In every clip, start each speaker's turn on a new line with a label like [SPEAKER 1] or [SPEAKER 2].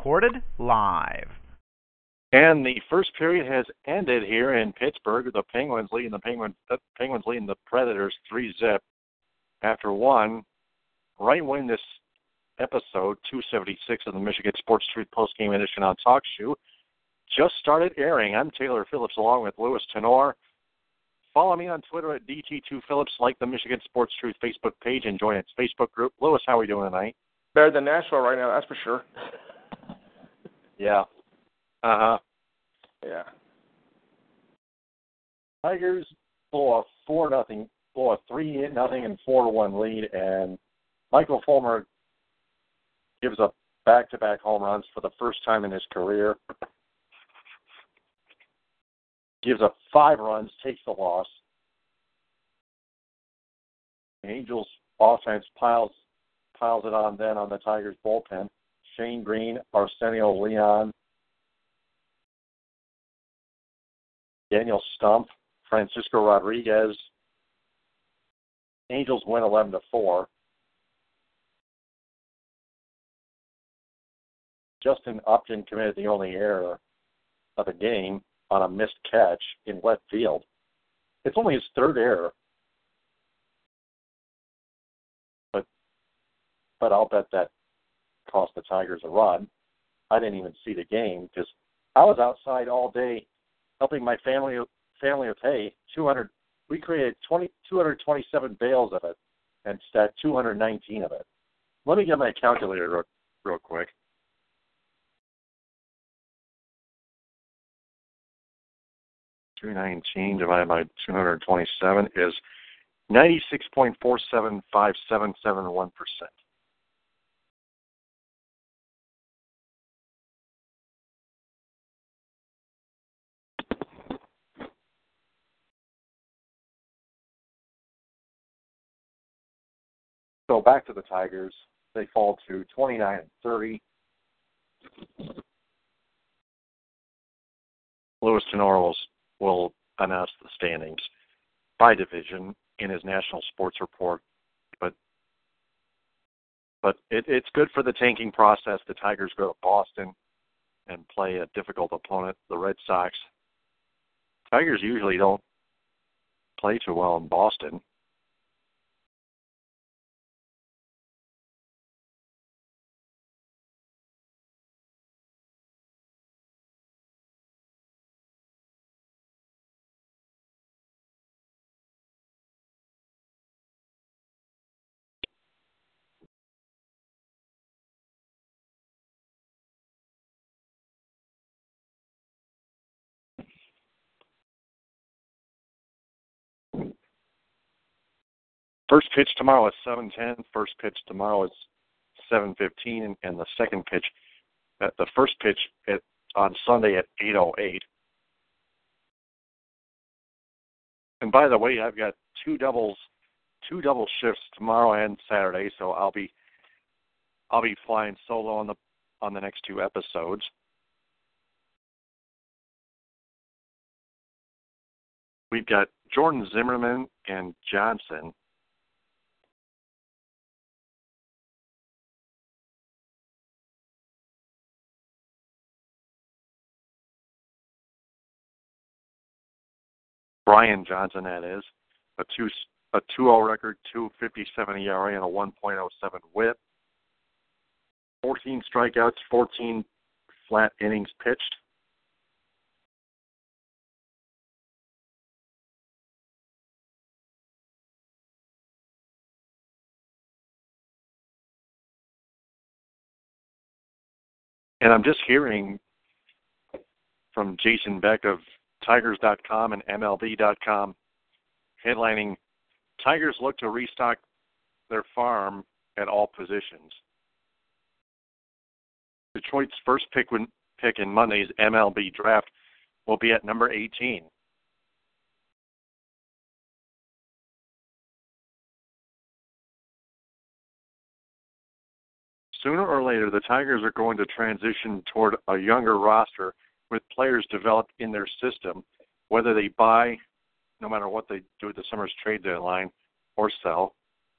[SPEAKER 1] Recorded live.
[SPEAKER 2] And the first period has ended here in Pittsburgh. The Penguins leading the Penguins. The uh, Penguins leading the Predators three zip after one. Right when this episode 276 of the Michigan Sports Truth postgame edition on Talk Shoe just started airing. I'm Taylor Phillips along with Lewis Tenor. Follow me on Twitter at DT2Phillips. Like the Michigan Sports Truth Facebook page and join its Facebook group. Lewis, how are we doing tonight?
[SPEAKER 3] Better than Nashville right now, that's for sure.
[SPEAKER 2] Yeah. Uh huh.
[SPEAKER 3] Yeah.
[SPEAKER 2] Tigers blow a four nothing, blow a three nothing and four one lead, and Michael Fulmer gives up back to back home runs for the first time in his career. Gives up five runs, takes the loss. The Angels offense piles piles it on then on the Tigers bullpen. Shane Greene, Arcenio Leon, Daniel Stump, Francisco Rodriguez. Angels win 11 to 4. Justin Upton committed the only error of the game on a missed catch in left field. It's only his third error. But but I'll bet that cost the Tigers a run. I didn't even see the game because I was outside all day helping my family family of hay. 200 we created 20, 227 bales of it and stacked 219 of it. Let me get my calculator real, real quick. Two nineteen divided by two hundred twenty-seven is ninety-six point four seven five seven seven one percent. So back to the Tigers. They fall to 29 and 30. Louis Tenor will, announce the standings by division in his national sports report. But but it, it's good for the tanking process. The Tigers go to Boston and play a difficult opponent, the Red Sox. Tigers usually don't play too well in Boston. First pitch tomorrow is seven ten. First pitch tomorrow is seven fifteen, and, and the second pitch, uh, the first pitch at, on Sunday at eight oh eight. And by the way, I've got two doubles, two double shifts tomorrow and Saturday, so I'll be, I'll be flying solo on the on the next two episodes. We've got Jordan Zimmermann and Johnson Brian Johnson, that is, a two a 2-0 record, 2.57 ERA, and a 1.07 WHIP. 14 strikeouts, 14 flat innings pitched. And I'm just hearing from Jason Beck of Tigers.com and MLB.com headlining Tigers look to restock their farm at all positions. Detroit's first pick, pick in Monday's MLB draft will be at number 18. Sooner or later, the Tigers are going to transition toward a younger roster with players developed in their system, whether they buy, no matter what they do at the summer's trade deadline, or sell,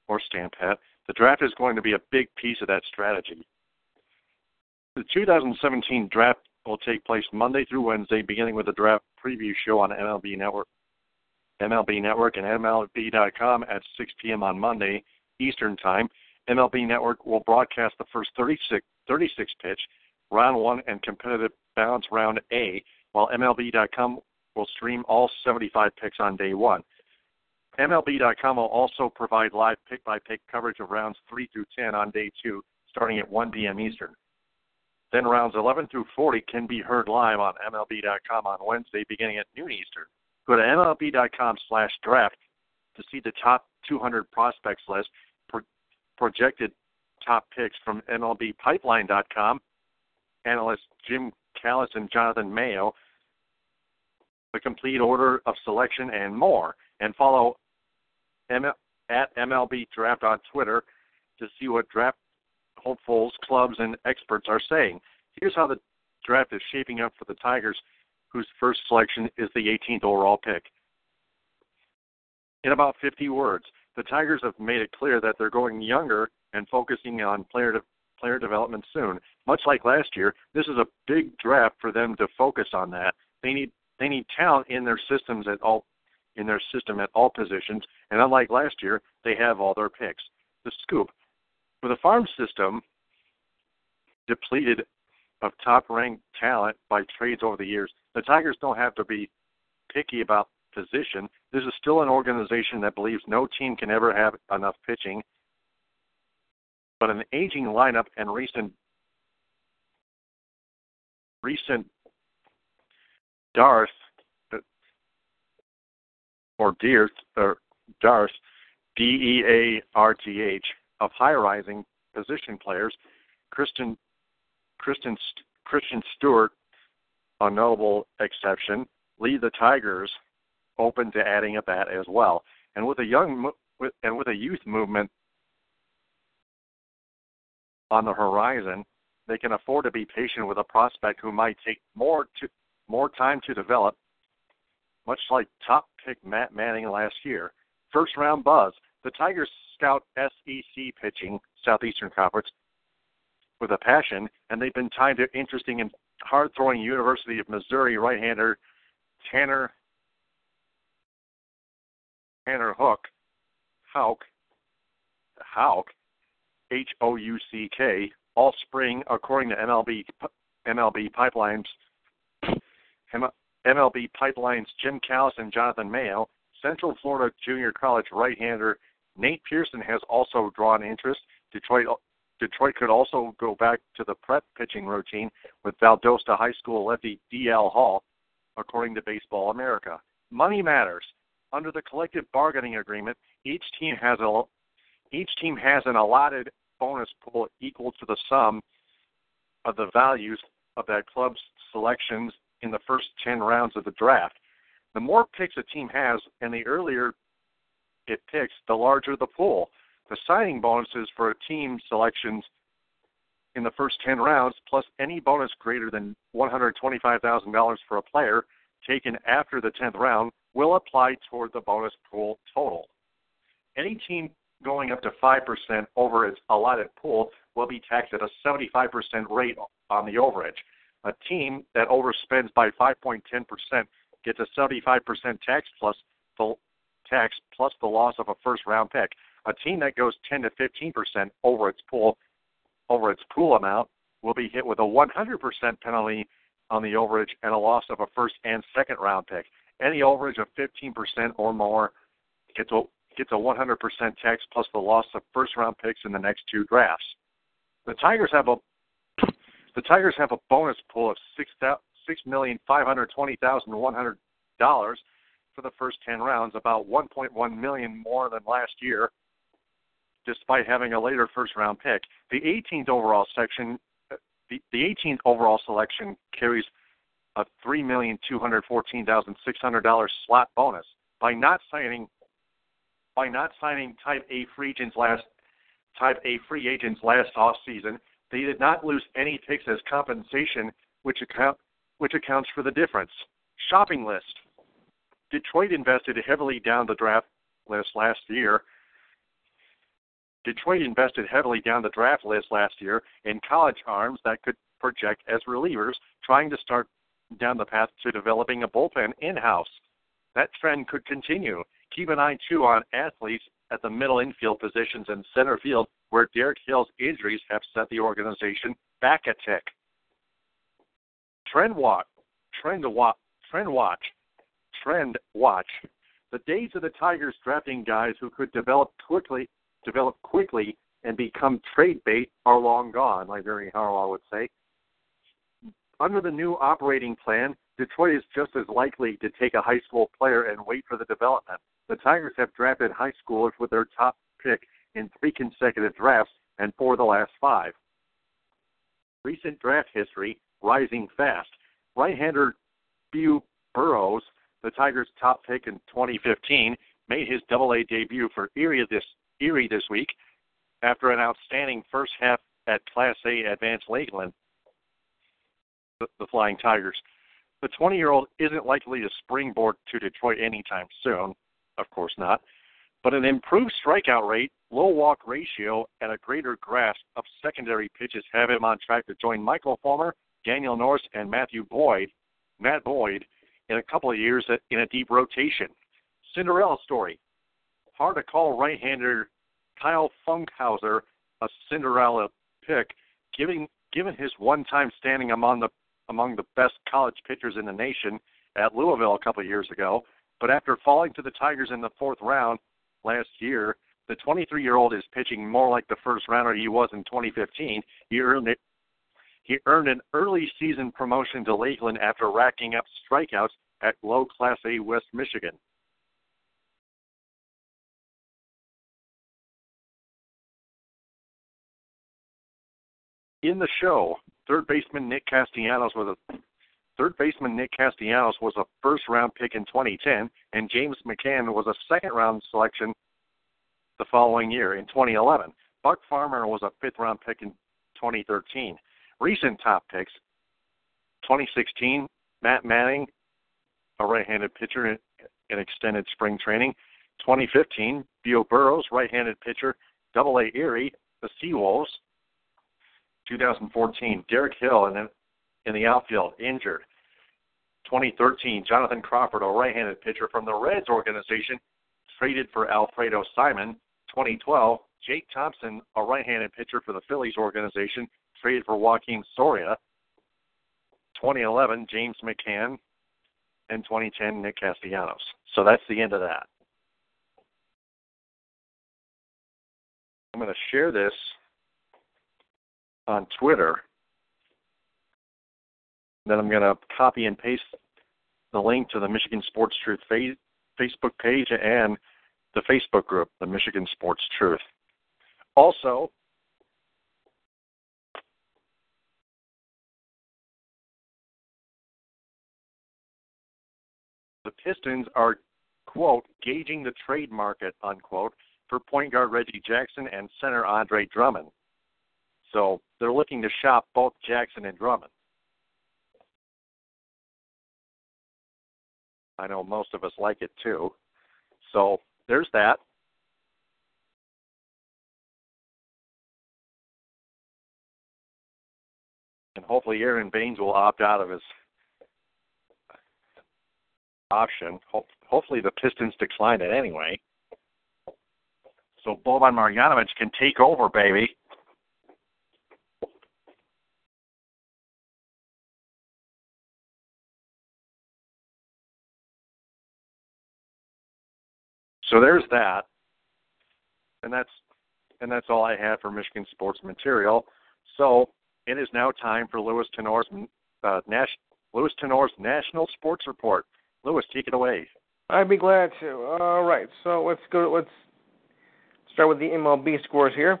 [SPEAKER 2] or stamp hat. The draft is going to be a big piece of that strategy. The 2017 draft will take place Monday through Wednesday, beginning with a draft preview show on MLB Network, MLB Network, and MLB.com at 6 p.m. on Monday Eastern Time. MLB Network will broadcast the first 36, 36 pitch, round one, and competitive balance round A, while MLB.com will stream all 75 picks on day one. MLB.com will also provide live pick by pick coverage of rounds 3 through 10 on day two, starting at 1 p.m. Eastern. Then rounds 11 through 40 can be heard live on MLB.com on Wednesday beginning at noon Eastern. Go to MLB.com slash draft to see the top 200 prospects list projected top picks from MLBPipeline.com, analysts Jim Callis and Jonathan Mayo, the complete order of selection, and more. And follow M- at MLB Draft on Twitter to see what draft hopefuls, clubs, and experts are saying. Here's how the draft is shaping up for the Tigers, whose first selection is the 18th overall pick. In about 50 words, the Tigers have made it clear that they're going younger and focusing on player player development soon. Much like last year, this is a big draft for them to focus on that. They need they need talent in their systems at all in their system at all positions, and unlike last year, they have all their picks. The scoop. With a farm system depleted of top ranked talent by trades over the years, the Tigers don't have to be picky about position. This is still an organization that believes no team can ever have enough pitching. But an aging lineup and recent recent Darth or Dearth or Darth D E A R T H of high rising position players, Christian Christian Christian Stewart, a notable exception, lead the Tigers open to adding a bat as well. And with a young and with a youth movement on the horizon, they can afford to be patient with a prospect who might take more to more time to develop, much like top pick Matt Manning last year. First round buzz. The Tigers scout SEC pitching, Southeastern Conference, with a passion, and they've been tied to interesting and hard throwing University of Missouri right hander Tanner Tanner Hook, Houck, Houck, H O U C K, all spring according to MLB MLB Pipelines. MLB Pipelines Jim Callis and Jonathan Mayo. Central Florida Junior College right-hander Nate Pearson has also drawn interest. Detroit Detroit could also go back to the prep pitching routine with Valdosta High School lefty D.L. Hall, according to Baseball America. Money matters under the collective bargaining agreement, each team has a each team has an allotted bonus pool equal to the sum of the values of that club's selections in the first 10 rounds of the draft. The more picks a team has and the earlier it picks, the larger the pool. The signing bonuses for a team selections in the first 10 rounds, plus any bonus greater than $125,000 for a player taken after the 10th round, will apply toward the bonus pool total. Any team going up to 5% over its allotted pool will be taxed at a 75% rate on the overage. A team that overspends by 5.10% gets a 75% tax plus the tax plus the loss of a first round pick. A team that goes 10 to 15% over its pool over its pool amount will be hit with a 100% penalty on the overage and a loss of a first and second round pick. Any overage of 15% or more gets a gets a 100% tax plus the loss of first round picks in the next two drafts. The Tigers have a the Tigers have a bonus pool of six six million five hundred twenty thousand one hundred dollars for the first ten rounds, about 1.1 million more than last year. despite having a later first round pick. The 18th overall section, uh, the, the 18th overall selection carries a three million two hundred fourteen thousand six hundred dollars slot bonus by not signing by not signing Type A free agents last Type A free agents last off season. They did not lose any picks as compensation, which account which accounts for the difference. Shopping list. Detroit invested heavily down the draft list last year. Detroit invested heavily down the draft list last year in college arms that could project as relievers, trying to start down the path to developing a bullpen in house. That trend could continue. Keep an eye too on athletes at the middle infield positions and center field, where Derek Hill's injuries have set the organization back a tick. Trend watch, trend watch, trend watch, trend watch. The days of the Tigers drafting guys who could develop quickly, develop quickly, and become trade bait are long gone, like Barry Harwell would say. Under the new operating plan, Detroit is just as likely to take a high school player and wait for the development. The Tigers have drafted high schoolers with their top pick in three consecutive drafts and four of the last five. Recent draft history rising fast. Right-hander Beau Burrows, the Tigers' top pick in 2015, made his Double-A debut for Erie this Erie this week after an outstanding first half at Class A Advanced Lakeland the, the Flying Tigers. The 20 year old isn't likely to springboard to Detroit anytime soon. Of course not. But an improved strikeout rate, low walk ratio, and a greater grasp of secondary pitches have him on track to join Michael Fulmer, Daniel Norris, and Matthew Boyd, Matt Boyd, in a couple of years in a deep rotation. Cinderella story. Hard to call right-hander Kyle Funkhouser a Cinderella pick, given given his one-time standing among the among the best college pitchers in the nation at Louisville a couple of years ago. But after falling to the Tigers in the fourth round last year, the 23-year-old is pitching more like the first rounder he was in 2015. He earned it. He earned an early season promotion to Lakeland after racking up strikeouts at low Class A West Michigan. In the show, third baseman Nick Castellanos was a third baseman Nick Castellanos was a first round pick in 2010, and James McCann was a second round selection the following year in 2011. Buck Farmer was a fifth round pick in 2013. Recent top picks 2016, Matt Manning, a right handed pitcher in, extended spring training. 2015, Beau Burrows, right handed pitcher, Double A Erie, the Seawolves. 2014, Derek Hill in, in the outfield, injured. 2013, Jonathan Crawford, a right-handed pitcher from the Reds organization, traded for Alfredo Simon. 2012, Jake Thompson, a right-handed pitcher for the Phillies organization, traded for Joakim Soria. 2011, James McCann, and 2010, Nick Castellanos. So that's the end of that. I'm going to share this on Twitter. Then I'm going to copy and paste the link to the Michigan Sports Truth Facebook page and the Facebook group, the Michigan Sports Truth. Also, the Pistons are, quote, gauging the trade market, unquote, for point guard Reggie Jackson and center Andre Drummond. So they're looking to shop both Jackson and Drummond. I know most of us like it too. So there's that. And hopefully Aron Baynes will opt out of his option. Hopefully the Pistons decline it anyway. So Boban Marjanovic can take over, baby. So there's that, and that's and that's all I have for Michigan sports material. So it is now time for Lewis Tenor's uh, Nash, Louis Tenor's National Sports Report. Lewis, take it away.
[SPEAKER 3] I'd be glad to. All right, so let's go. Let's start with the MLB scores here.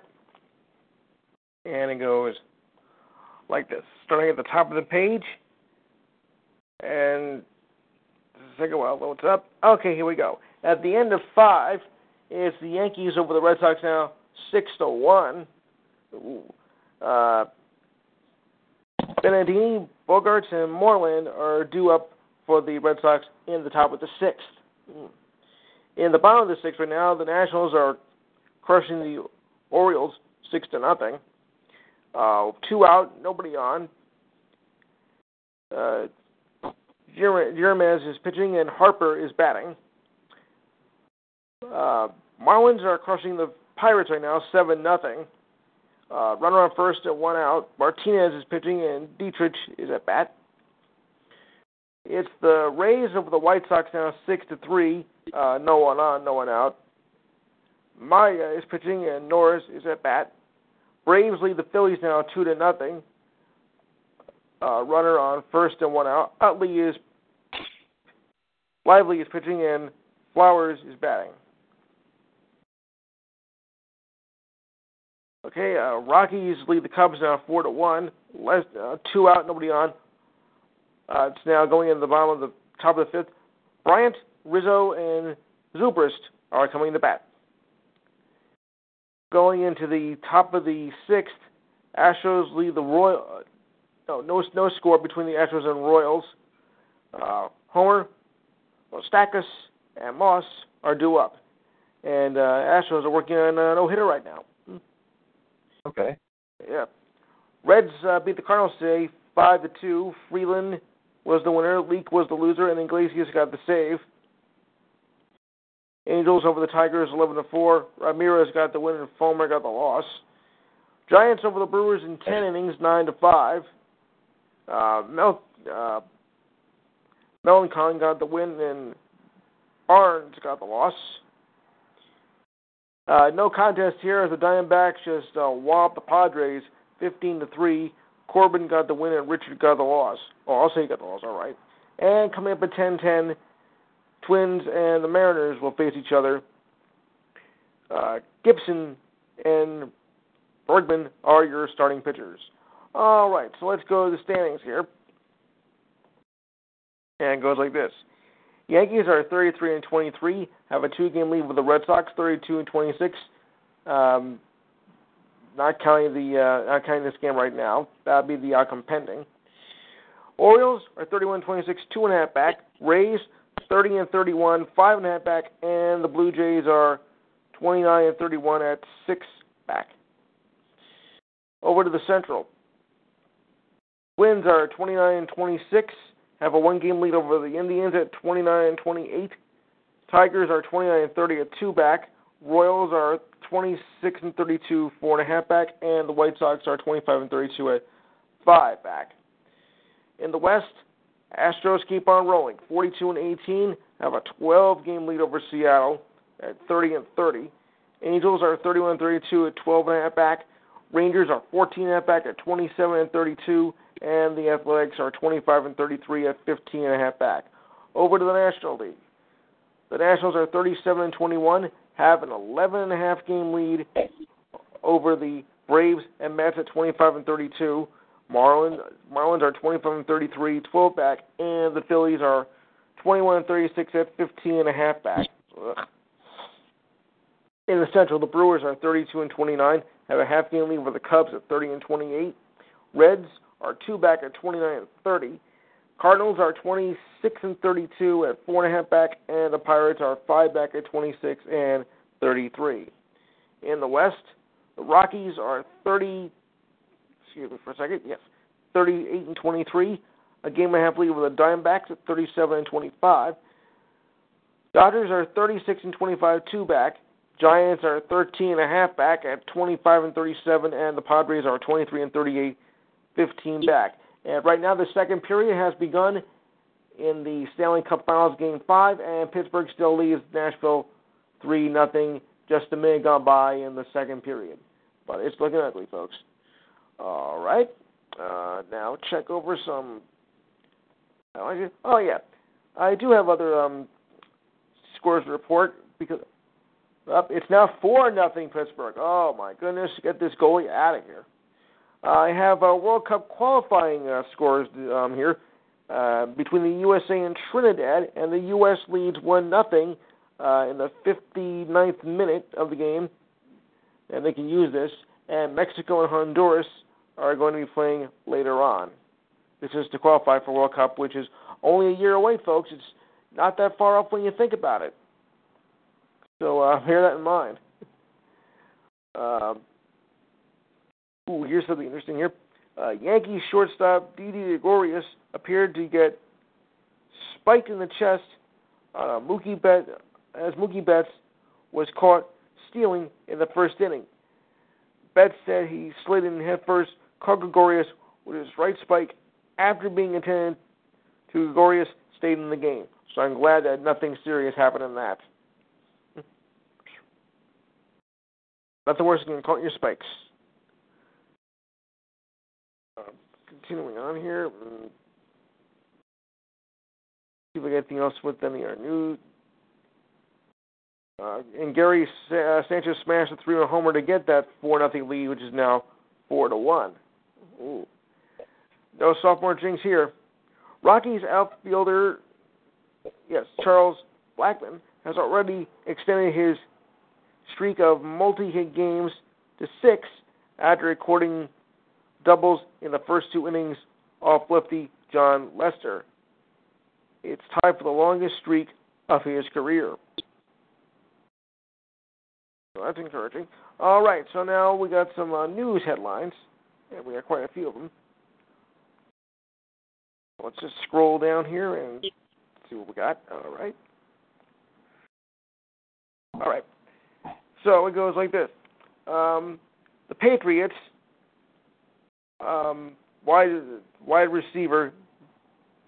[SPEAKER 3] And it goes like this. Starting at the top of the page. And take a while loads up. Okay, here we go. At the end of five, it's the Yankees over the Red Sox now, six to one. Uh, Benintendi, Bogaerts, and Moreland are due up for the Red Sox in the top of the sixth. In the bottom of the sixth right now, the Nationals are crushing the Orioles six to nothing. Uh, two out, nobody on. Uh, Jimenez is pitching and Harper is batting. Uh, Marlins are crushing the Pirates right now, seven nothing. Uh, runner on first and one out. Martinez is pitching and Dietrich is at bat. It's the Rays over the White Sox now, six to three. Uh, no one on, no one out. Maya is pitching and Norris is at bat. Braves lead the Phillies now two to nothing. Uh, runner on first and one out. Utley is Lively is pitching and Flowers is batting. Okay, uh, Rockies lead the Cubs now four to one. Less, uh, two out, nobody on. Uh, it's now going in the bottom of the top of the fifth. Bryant, Rizzo, and Zobrist are coming to bat. Going into the top of the sixth, Astros lead the Royal. No, no, no score between the Astros and Royals. Uh, Hosmer, Moustakas, and Moss are due up, and uh, Astros are working on a no hitter right now.
[SPEAKER 2] Okay.
[SPEAKER 3] Yeah. Reds uh, beat the Cardinals today, five to two. Freeland was the winner. Leake was the loser, and Iglesias got the save. Angels over the Tigers, eleven to four. Ramirez got the win, and Fulmer got the loss. Giants over the Brewers in ten innings, nine to five. Uh, Mel uh, Melancon got the win, and Barnes got the loss. Uh, no contest here as the Diamondbacks just uh, the Padres 15 to three. Corbin got the win and Richard got the loss. Oh, I'll say he got the loss. All right. And coming up at 10-10, Twins and the Mariners will face each other. Uh, Gibson and Bergman are your starting pitchers. All right, so let's go to the standings here. And it goes like this. Yankees are 33 and 23, have a two-game lead with the Red Sox, 32 and 26. Um, not counting the uh, not counting this game right now. That'll be the outcome pending. Orioles are 31 26, two and a half back. Rays 30 and 31, five and a half back, and the Blue Jays are 29 and 31 at six back. Over to the Central. Wins are 29 and 26 have a one game lead over the Indians at 29 and 28. Tigers are 29 and 30 at two back. Royals are 26 and 32, four and a half back, and the White Sox are 25 and 32 at five back. In the West, Astros keep on rolling, 42 and 18, have a 12 game lead over Seattle at 30 and 30. Angels are 31 and 32 at 12 and a half back. Rangers are 14 and a half back at 27 and 32 and the Athletics are 25 and 33 at 15 and a half back. Over to the National League. The Nationals are 37 and 21, have an 11 and a half game lead over the Braves and Mets at 25 and 32. Marlins Marlins are 25 and 33, 12 back, and the Phillies are 21 and 36 at 15 and a half back. Ugh. In the Central, the Brewers are 32 and 29, have a half game lead over the Cubs at 30 and 28. Reds are two back at 29 and 30. Cardinals are 26 and 32 at four and a half back, and the Pirates are five back at 26 and 33. In the West, the Rockies are 30. Excuse me for a second. Yes, 38 and 23. A game and a half lead with the Diamondbacks at 37 and 25. Dodgers are 36 and 25, two back. Giants are 13 and a half back at 25 and 37, and the Padres are 23 and 38 15 back. And right now, the second period has begun in the Stanley Cup Finals Game 5, and Pittsburgh still leads Nashville 3 nothing. just a minute gone by in the second period. But it's looking ugly, folks. All right. Uh, now check over some. Oh, yeah. I do have other um, scores to report because Up, it's now four nothing Pittsburgh. Oh my goodness! Get this goalie out of here. Uh, I have uh, World Cup qualifying uh, scores um, here uh, between the USA and Trinidad, and the U.S. leads one nothing uh, in the 59th minute of the game, and they can use this. And Mexico and Honduras are going to be playing later on. This is to qualify for World Cup, which is only a year away, folks. It's not that far off when you think about it. So uh, bear that in mind. Um, ooh, here's something interesting here. Uh, Yankees shortstop Didi Gregorius appeared to get spiked in the chest uh, Mookie Bet, as Mookie Betts was caught stealing in the first inning. Betts said he slid in headfirst, caught Gregorius with his right spike after being attended to Gregorius stayed in the game. So I'm glad that nothing serious happened in that. Nothing worse than getting caught your spikes. Continuing on here. See if I got anything else with any of our news. Uh, and Gary uh, Sanchez smashed a three-run homer to get that four nothing lead, which is now four to one. No sophomore jinx here. Rockies outfielder, yes, Charles Blackmon has already extended his streak of multi-hit games to six after recording doubles in the first two innings off lefty Jon Lester. It's tied for the longest streak of his career. So that's encouraging. All right, so now we got some uh, news headlines, and we got quite a few of them. Let's just scroll down here and see what we got. All right. All right. So it goes like this. Um, the Patriots um, wide wide receiver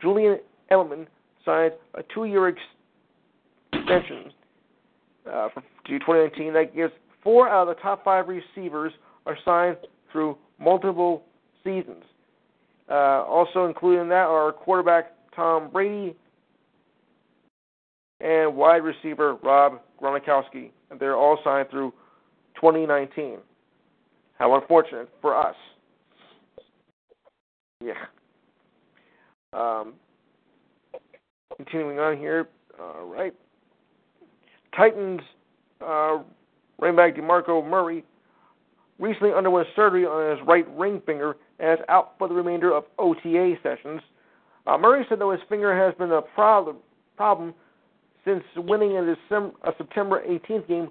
[SPEAKER 3] Julian Edelman signed a two-year extension uh, for, to 2019 that gives four out of the top five receivers are signed through multiple seasons. Uh, also included in that are quarterback Tom Brady and wide receiver Rob Gronkowski. And they're all signed through 2019. How unfortunate for us. Yeah. Um, continuing on here. All right. Titans uh, running back DeMarco Murray recently underwent surgery on his right ring finger and is out for the remainder of OTA sessions. Uh, Murray said, though, his finger has been a problem, problem since winning a, December, a September 18th game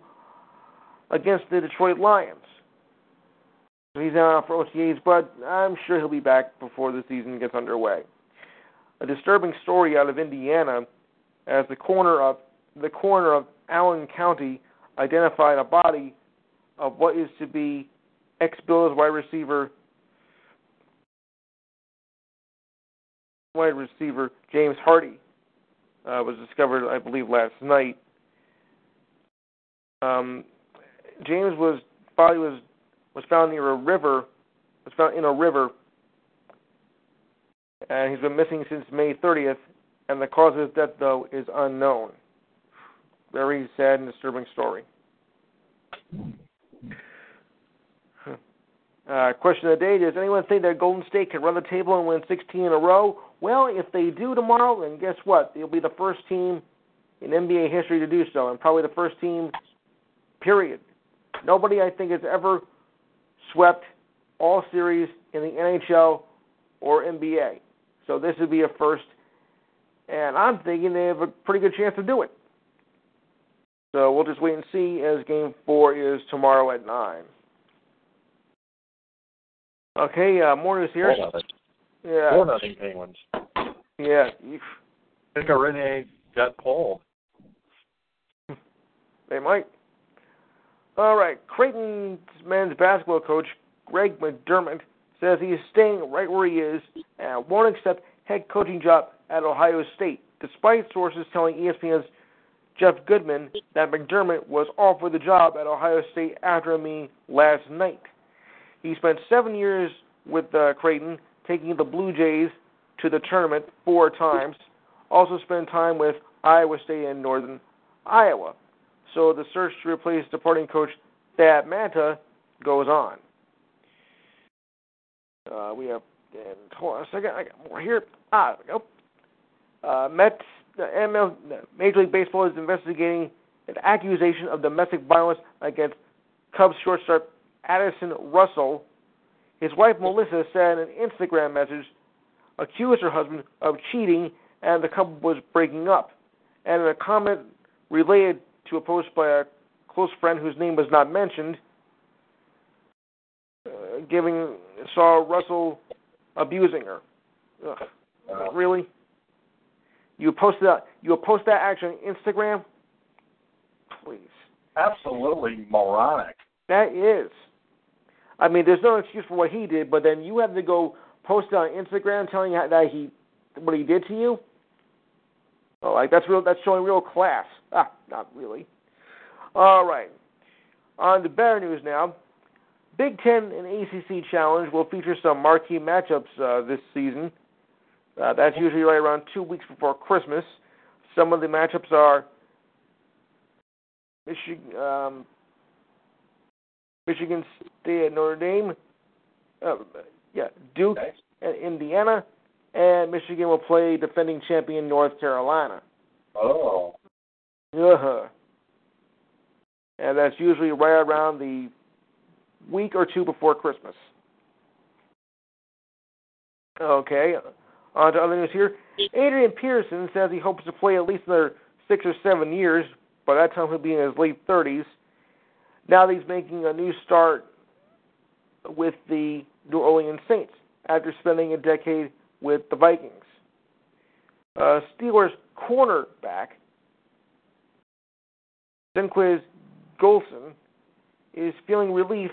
[SPEAKER 3] against the Detroit Lions. He's out for OTAs, but I'm sure he'll be back before the season gets underway. A disturbing story out of Indiana, as the coroner of the coroner of Allen County identified a body of what is to be ex-Bills wide receiver wide receiver James Hardy uh, was discovered, I believe, last night. Um, James was body was was found near a river, was found in a river, and he's been missing since May 30th. And the cause of his death, though, is unknown. Very sad and disturbing story. Uh, question of the day: Does anyone think that Golden State can run the table and win 16 in a row? Well, if they do tomorrow, then guess what? They'll be the first team in NBA history to do so, and probably the first team, period. Nobody, I think, has ever swept all series in the NHL or NBA. So this would be a first, and I'm thinking they have a pretty good chance to do it. So we'll just wait and see as Game Four is tomorrow at nine. Okay, uh, more news here.
[SPEAKER 2] Four nothing.
[SPEAKER 3] Yeah.
[SPEAKER 2] Four nothing Penguins.
[SPEAKER 3] Yeah.
[SPEAKER 2] I think Rinne got pulled.
[SPEAKER 3] They might. All right. Creighton's men's basketball coach, Greg McDermott, says he is staying right where he is and won't accept head coaching job at Ohio State, despite sources telling ESPN's Jeff Goodman that McDermott was offered the job at Ohio State after a meeting last night. He spent seven years with uh, Creighton, taking the Blue Jays to the tournament four times. Also spent time with Iowa State and Northern Iowa. So the search to replace departing coach Thad Matta goes on. Uh, we have, and hold on a second, I got more here. Ah, there we go. Uh, Mets, the ML, Major League Baseball is investigating an accusation of domestic violence against Cubs shortstop Addison Russell. His wife Melissa sent an Instagram message, accused her husband of cheating, and the couple was breaking up. And in a comment related to a post by a close friend whose name was not mentioned, uh, giving saw Russell abusing her. Ugh. Really? You post that? You post that action on Instagram? Please.
[SPEAKER 2] absolutely moronic.
[SPEAKER 3] That is. I mean, there's no excuse for what he did, but then you have to go post it on Instagram telling that he what he did to you. Oh, like that's real. That's showing real class. Ah, not really. All right. On to better news now. Big Ten and ACC Challenge will feature some marquee matchups uh, this season. Uh, that's usually right around two weeks before Christmas. Some of the matchups are Michigan, um, Michigan State at Notre Dame, uh, yeah, Duke
[SPEAKER 2] Okay.
[SPEAKER 3] at Indiana, and Michigan will play defending champion North Carolina.
[SPEAKER 2] Oh,
[SPEAKER 3] Uh-huh. And that's usually right around the week or two before Christmas. Okay, on to other news here. Adrian Peterson says he hopes to play at least another six or seven years. By that time, he'll be in his late 30s. Now that he's making a new start with the New Orleans Saints after spending a decade with the Vikings. Uh, Steelers cornerback Senquez Golson is feeling relief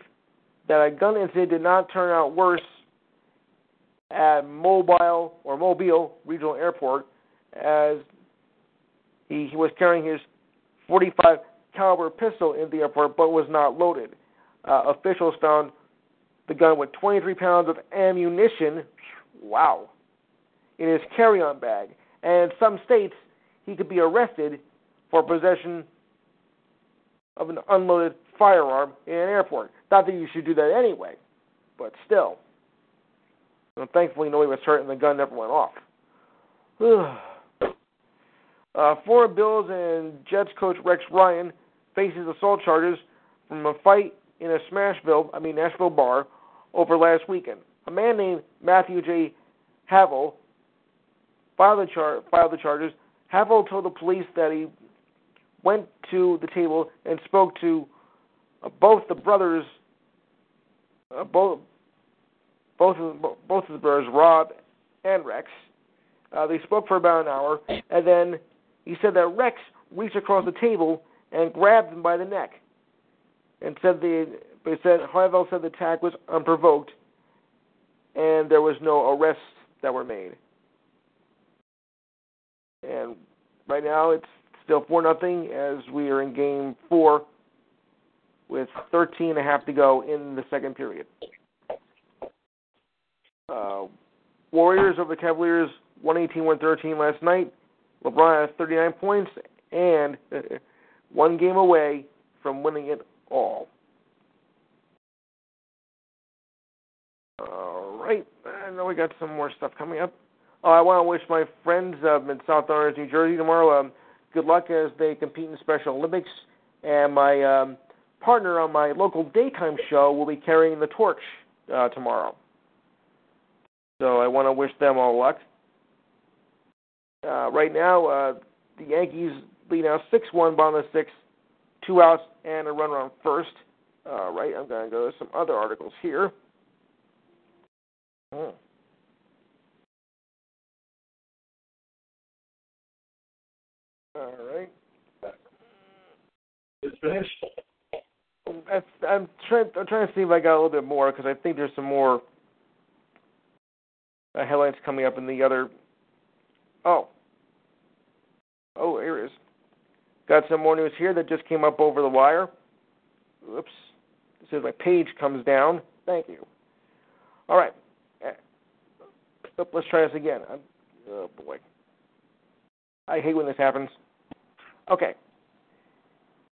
[SPEAKER 3] that a gun incident did not turn out worse at Mobile or Mobile Regional Airport as he, he was carrying his 45 caliber pistol in the airport but was not loaded. Uh, officials found the gun with 23 pounds of ammunition. Wow. In his carry-on bag, and in some states he could be arrested for possession of an unloaded firearm in an airport. Not that you should do that anyway, but still. And thankfully, nobody was hurt and the gun never went off. uh, Bills and Jets coach Rex Ryan faces assault charges from a fight in a Smashville, I mean Nashville bar, over last weekend. A man named Matthew J. Havel filed the, char- filed the charges. Havel told the police that he went to the table and spoke to uh, both the brothers, uh, both both of, both of the brothers, Rob and Rex. Uh, they spoke for about an hour, and then he said that Rex reached across the table and grabbed him by the neck, and said the but said Havel said the attack was unprovoked, and there was no arrests that were made. And right now it's still four nothing as we are in game four with 13 and a half to go in the second period. Uh, Warriors over the Cavaliers 118-113 last night. LeBron has 39 points and one game away from winning it all. All right, I know we got some more stuff coming up. Oh, I want to wish my friends um, in South Orange, New Jersey tomorrow um, good luck as they compete in Special Olympics. And my um, partner on my local daytime show will be carrying the torch uh, tomorrow. So I want to wish them all luck. Uh, right now, uh, the Yankees lead now 6 1, bottom of the sixth, two outs and a runner on first. All right, I'm going to go to some other articles here. Hmm. All right.
[SPEAKER 2] it's finished.
[SPEAKER 3] That's, I'm trying. I'm trying to see if I got a little bit more because I think there's some more uh, headlines coming up in the other. Oh. Oh, here it is. Got some more news here that just came up over the wire. Oops. It says my page comes down. Thank you. All right. Uh, Let's try this again. Oh boy. I hate when this happens. Okay.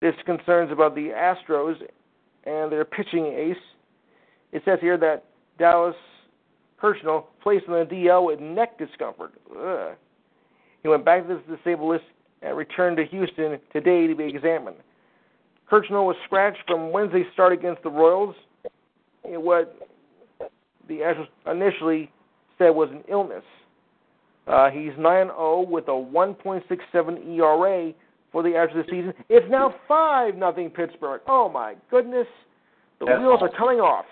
[SPEAKER 3] This concerns about the Astros and their pitching ace. It says here that Dallas Keuchel placed on the DL with neck discomfort. Ugh. He went back to the disabled list and returned to Houston today to be examined. Keuchel was scratched from Wednesday's start against the Royals in what the Astros initially said was an illness. Uh, he's 9-0 with a 1.67 ERA for the Astros the season. It's now 5 nothing Pittsburgh. Oh my goodness. The
[SPEAKER 2] That's
[SPEAKER 3] wheels are coming off.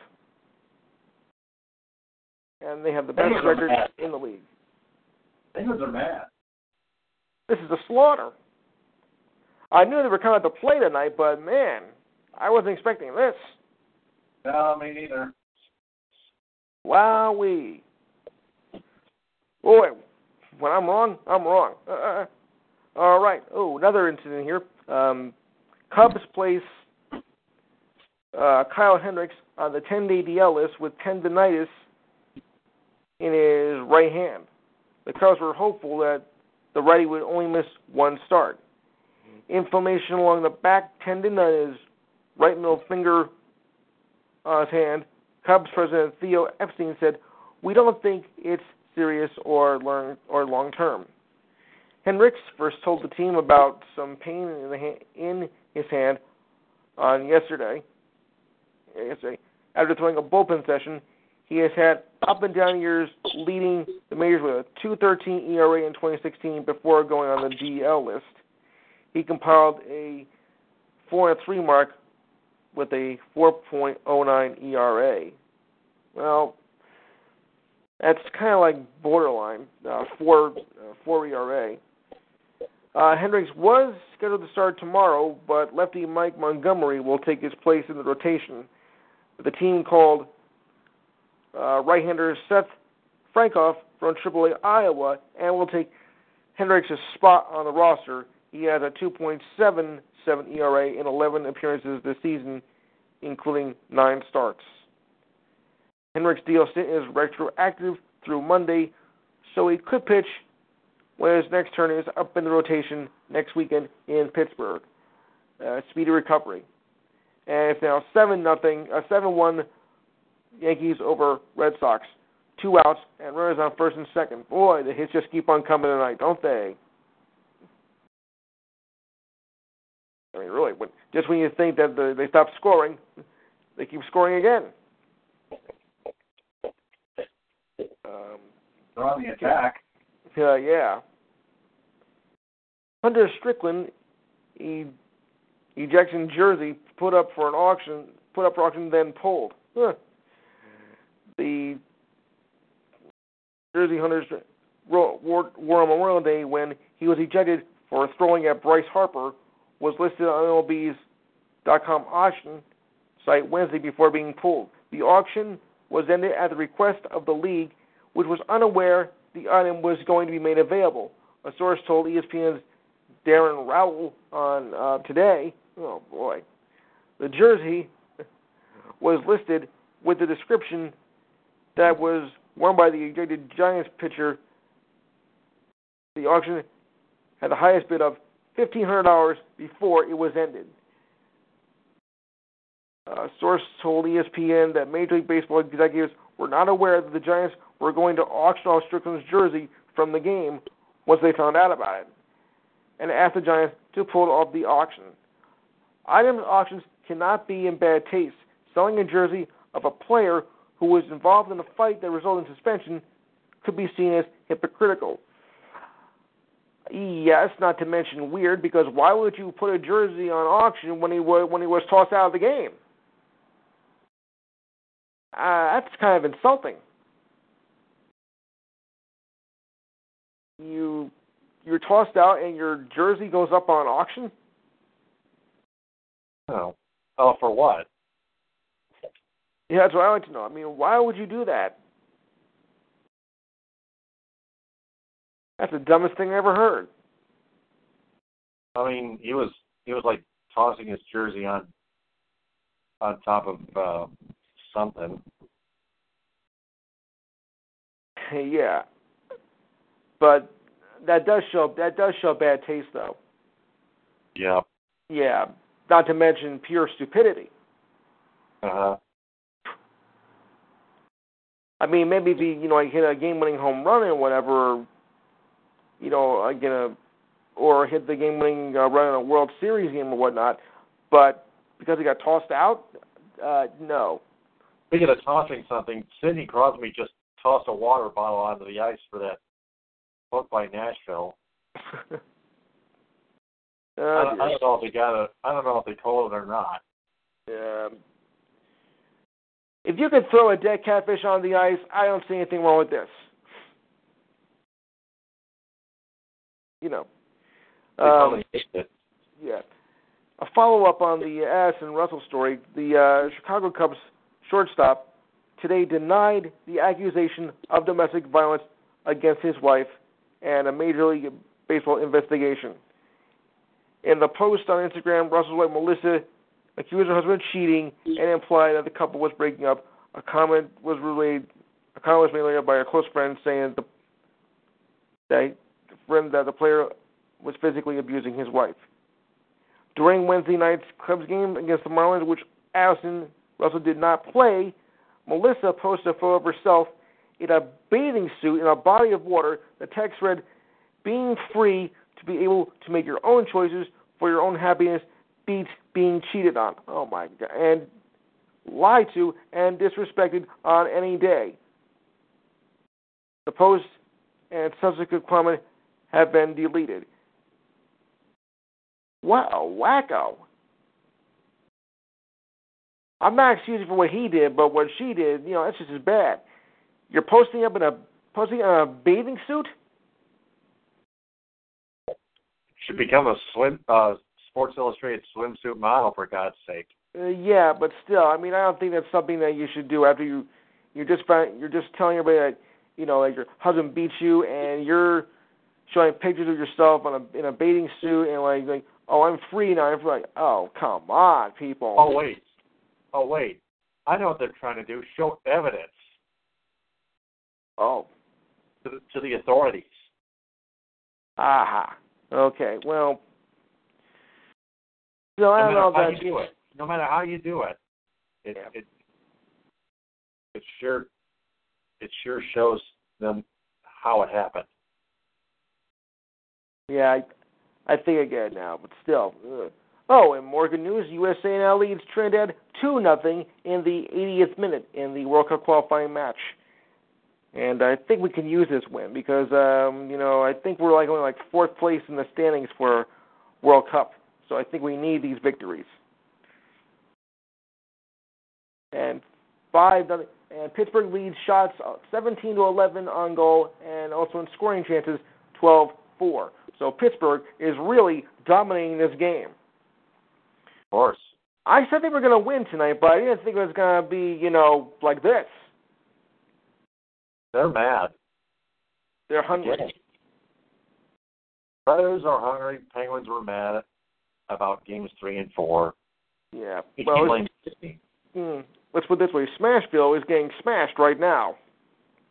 [SPEAKER 3] And they have the best record in the league.
[SPEAKER 2] Penguins are mad.
[SPEAKER 3] This is a slaughter. I knew they were coming to play tonight, but man, I wasn't expecting this.
[SPEAKER 2] No, me neither.
[SPEAKER 3] Wowee. Boy, when I'm wrong, I'm wrong. Uh, all right. Oh, another incident here. Um, Cubs place uh, Kyle Hendricks on the 10-day DL list with tendonitis in his right hand. The Cubs were hopeful that the righty would only miss one start. Inflammation along the back tendon on his right middle finger on his hand Cubs president Theo Epstein said, "We don't think it's serious or long or long term." Hendricks first told the team about some pain in in his hand on yesterday. Yesterday, after throwing a bullpen session, he has had up and down years, leading the majors with a 2.13 ERA in 2016 before going on the DL list. He compiled a 4-3 mark with a 4.09 ERA. Well, that's kind of like borderline uh, four uh, four ERA. Uh, Hendricks was scheduled to start tomorrow, but lefty Mike Montgomery will take his place in the rotation. The team called uh, right-hander Seth Frankoff from AAA Iowa and will take Hendricks' spot on the roster. He has a 2.77 ERA in 11 appearances this season, including nine starts. Hendricks' deal is retroactive through Monday, so he could pitch when his next turn is up in the rotation next weekend in Pittsburgh. Uh, speedy recovery. And it's now seven nothing, uh, seven one Yankees over Red Sox. Two outs and runners on first and second. Boy, the hits just keep on coming tonight, don't they? I mean, really, when, just when you think that the, they stop scoring, they keep scoring again. Um,
[SPEAKER 2] They're on the attack.
[SPEAKER 3] uh, yeah. Hunter Strickland, e- ejection jersey put up for an auction, put up for auction, then pulled. Huh. The jersey Hunter wore, wore on Memorial Day when he was ejected for throwing at Bryce Harper was listed on MLB's .com auction site Wednesday before being pulled. The auction was ended at the request of the league, which was unaware the item was going to be made available. A source told ESPN's Darren Rovell on uh, today. Oh boy, the jersey was listed with the description that was worn by the ejected Giants pitcher. The auction had the highest bid of fifteen hundred dollars before it was ended. A source told ESPN that Major League Baseball executives were not aware that the Giants were going to auction off Strickland's jersey from the game once they found out about it, and asked the Giants to pull off the auction. Items auctions cannot be in bad taste. Selling a jersey of a player who was involved in a fight that resulted in suspension could be seen as hypocritical. Yes, not to mention weird, because why would you put a jersey on auction when he was when he was tossed out of the game? Uh, that's kind of insulting. You you're tossed out and your jersey goes up on auction.
[SPEAKER 2] Oh. Oh, for what?
[SPEAKER 3] Yeah, that's what I like to know. I mean, why would you do that? That's the dumbest thing I ever heard.
[SPEAKER 2] I mean, he was he was like tossing his jersey on on top of uh something.
[SPEAKER 3] yeah, but that does show that does show bad taste, though.
[SPEAKER 2] Yeah.
[SPEAKER 3] Yeah, not to mention pure stupidity.
[SPEAKER 2] Uh-huh.
[SPEAKER 3] I mean, maybe if you know, like hit a game-winning home run or whatever, you know, again, a, or hit the game-winning uh, run in a World Series game or whatnot. But because he got tossed out, uh, no.
[SPEAKER 2] Speaking of tossing something, Sidney Crosby just tossed a water bottle onto the ice for that book by Nashville.
[SPEAKER 3] Oh,
[SPEAKER 2] I, don't, I don't know if they got it. I don't know if they told it or not.
[SPEAKER 3] Um, if you could throw a dead catfish on the ice, I don't see anything wrong with this. You know. Um,
[SPEAKER 2] probably hate it.
[SPEAKER 3] yeah. A follow up on the Addison Russell story. The uh, Chicago Cubs shortstop today denied the accusation of domestic violence against his wife and a Major League Baseball investigation. In the post on Instagram, Russell's wife Melissa accused her husband of cheating and implied that the couple was breaking up. A comment was relayed. A comment was made later by a close friend saying the, that the friend that the player was physically abusing his wife. During Wednesday night's Cubs game against the Marlins, which Addison Russell did not play, Melissa posted a photo of herself in a bathing suit in a body of water. The text read, "Being free to be able to make your own choices for your own happiness beats being cheated on." Oh my god! And lied to and disrespected on any day. The post and subsequent comment have been deleted. What a wacko. I'm not excusing for what he did, but what she did, you know, that's just as bad. You're posting up in a posting in a bathing suit?
[SPEAKER 2] Should become a swim uh Sports Illustrated swimsuit model for God's sake.
[SPEAKER 3] Uh, yeah, but still, I mean, I don't think that's something that you should do after you you're just you're just telling everybody that you know like your husband beats you and you're showing pictures of yourself on a in a bathing suit and like like oh I'm free now. I'm free. like oh come on people.
[SPEAKER 2] Oh wait. Oh wait. I know what they're trying to do. Show evidence
[SPEAKER 3] oh
[SPEAKER 2] to the, to the authorities.
[SPEAKER 3] aha okay well. So I
[SPEAKER 2] no
[SPEAKER 3] don't know
[SPEAKER 2] matter how
[SPEAKER 3] that
[SPEAKER 2] you do it. No matter how you do it, it
[SPEAKER 3] Yeah.
[SPEAKER 2] it it sure it sure shows them how it happened.
[SPEAKER 3] Yeah, I, I think I get it now, but still. Ugh. Oh, and more good news: USA now leads Trinidad two nothing in the 80th minute in the World Cup qualifying match. And I think we can use this win because um, you know I think we're like only like fourth place in the standings for World Cup, so I think we need these victories. And five nothing. And Pittsburgh leads shots uh, 17 to 11 on goal, and also in scoring chances 12 4. So Pittsburgh is really dominating this game.
[SPEAKER 2] Of course.
[SPEAKER 3] I said they were going to win tonight, but I didn't think it was going to be, you know, like this.
[SPEAKER 2] They're mad.
[SPEAKER 3] They're hungry.
[SPEAKER 2] Yeah. Predators are hungry. Penguins were mad about games three and four.
[SPEAKER 3] Yeah. Well, hmm, let's put it this way: Smashville is getting smashed right now.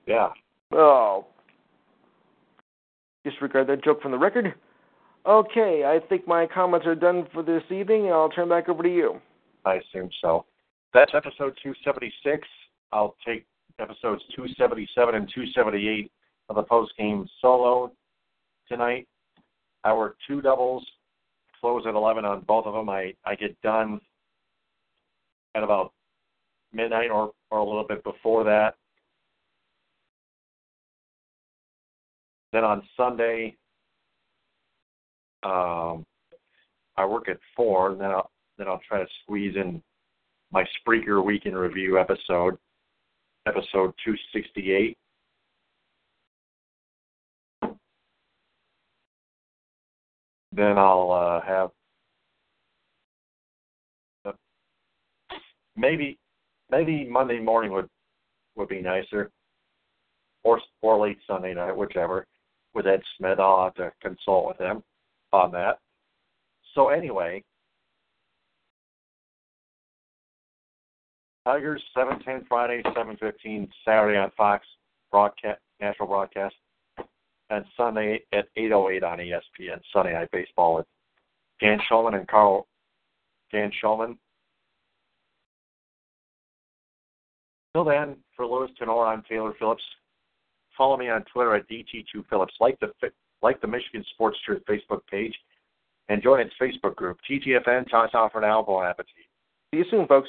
[SPEAKER 2] Yeah.
[SPEAKER 3] Oh. Disregard that joke from the record. Okay, I think my comments are done for this evening, and I'll turn back over to you.
[SPEAKER 2] I assume so. That's episode 276. I'll take episodes 277 and 278 of the post game solo tonight. Work two doubles, close at 11 on both of them. I, I get done at about midnight or, or a little bit before that. Then on Sunday, um, I work at four, and then I'll then I'll try to squeeze in my Spreaker weekend Review episode, episode 268. Then I'll uh, have uh, maybe maybe Monday morning would would be nicer, or or late Sunday night, whichever. With Ed Smith, I'll have to consult with him on that. So anyway, Tigers seven ten Friday, seven fifteen Saturday on Fox broadcast national broadcast, and Sunday at eight oh eight on ESPN Sunday Night Baseball with Dan Shulman and Carl Dan Shulman. Till then, for Louis Tenor, I'm Taylor Phillips. Follow me on Twitter at DT2Phillips. Like the like the Michigan Sports Truth Facebook page, and join its Facebook group, TTFN. Ta for now. Bon appetit.
[SPEAKER 3] See you soon, folks.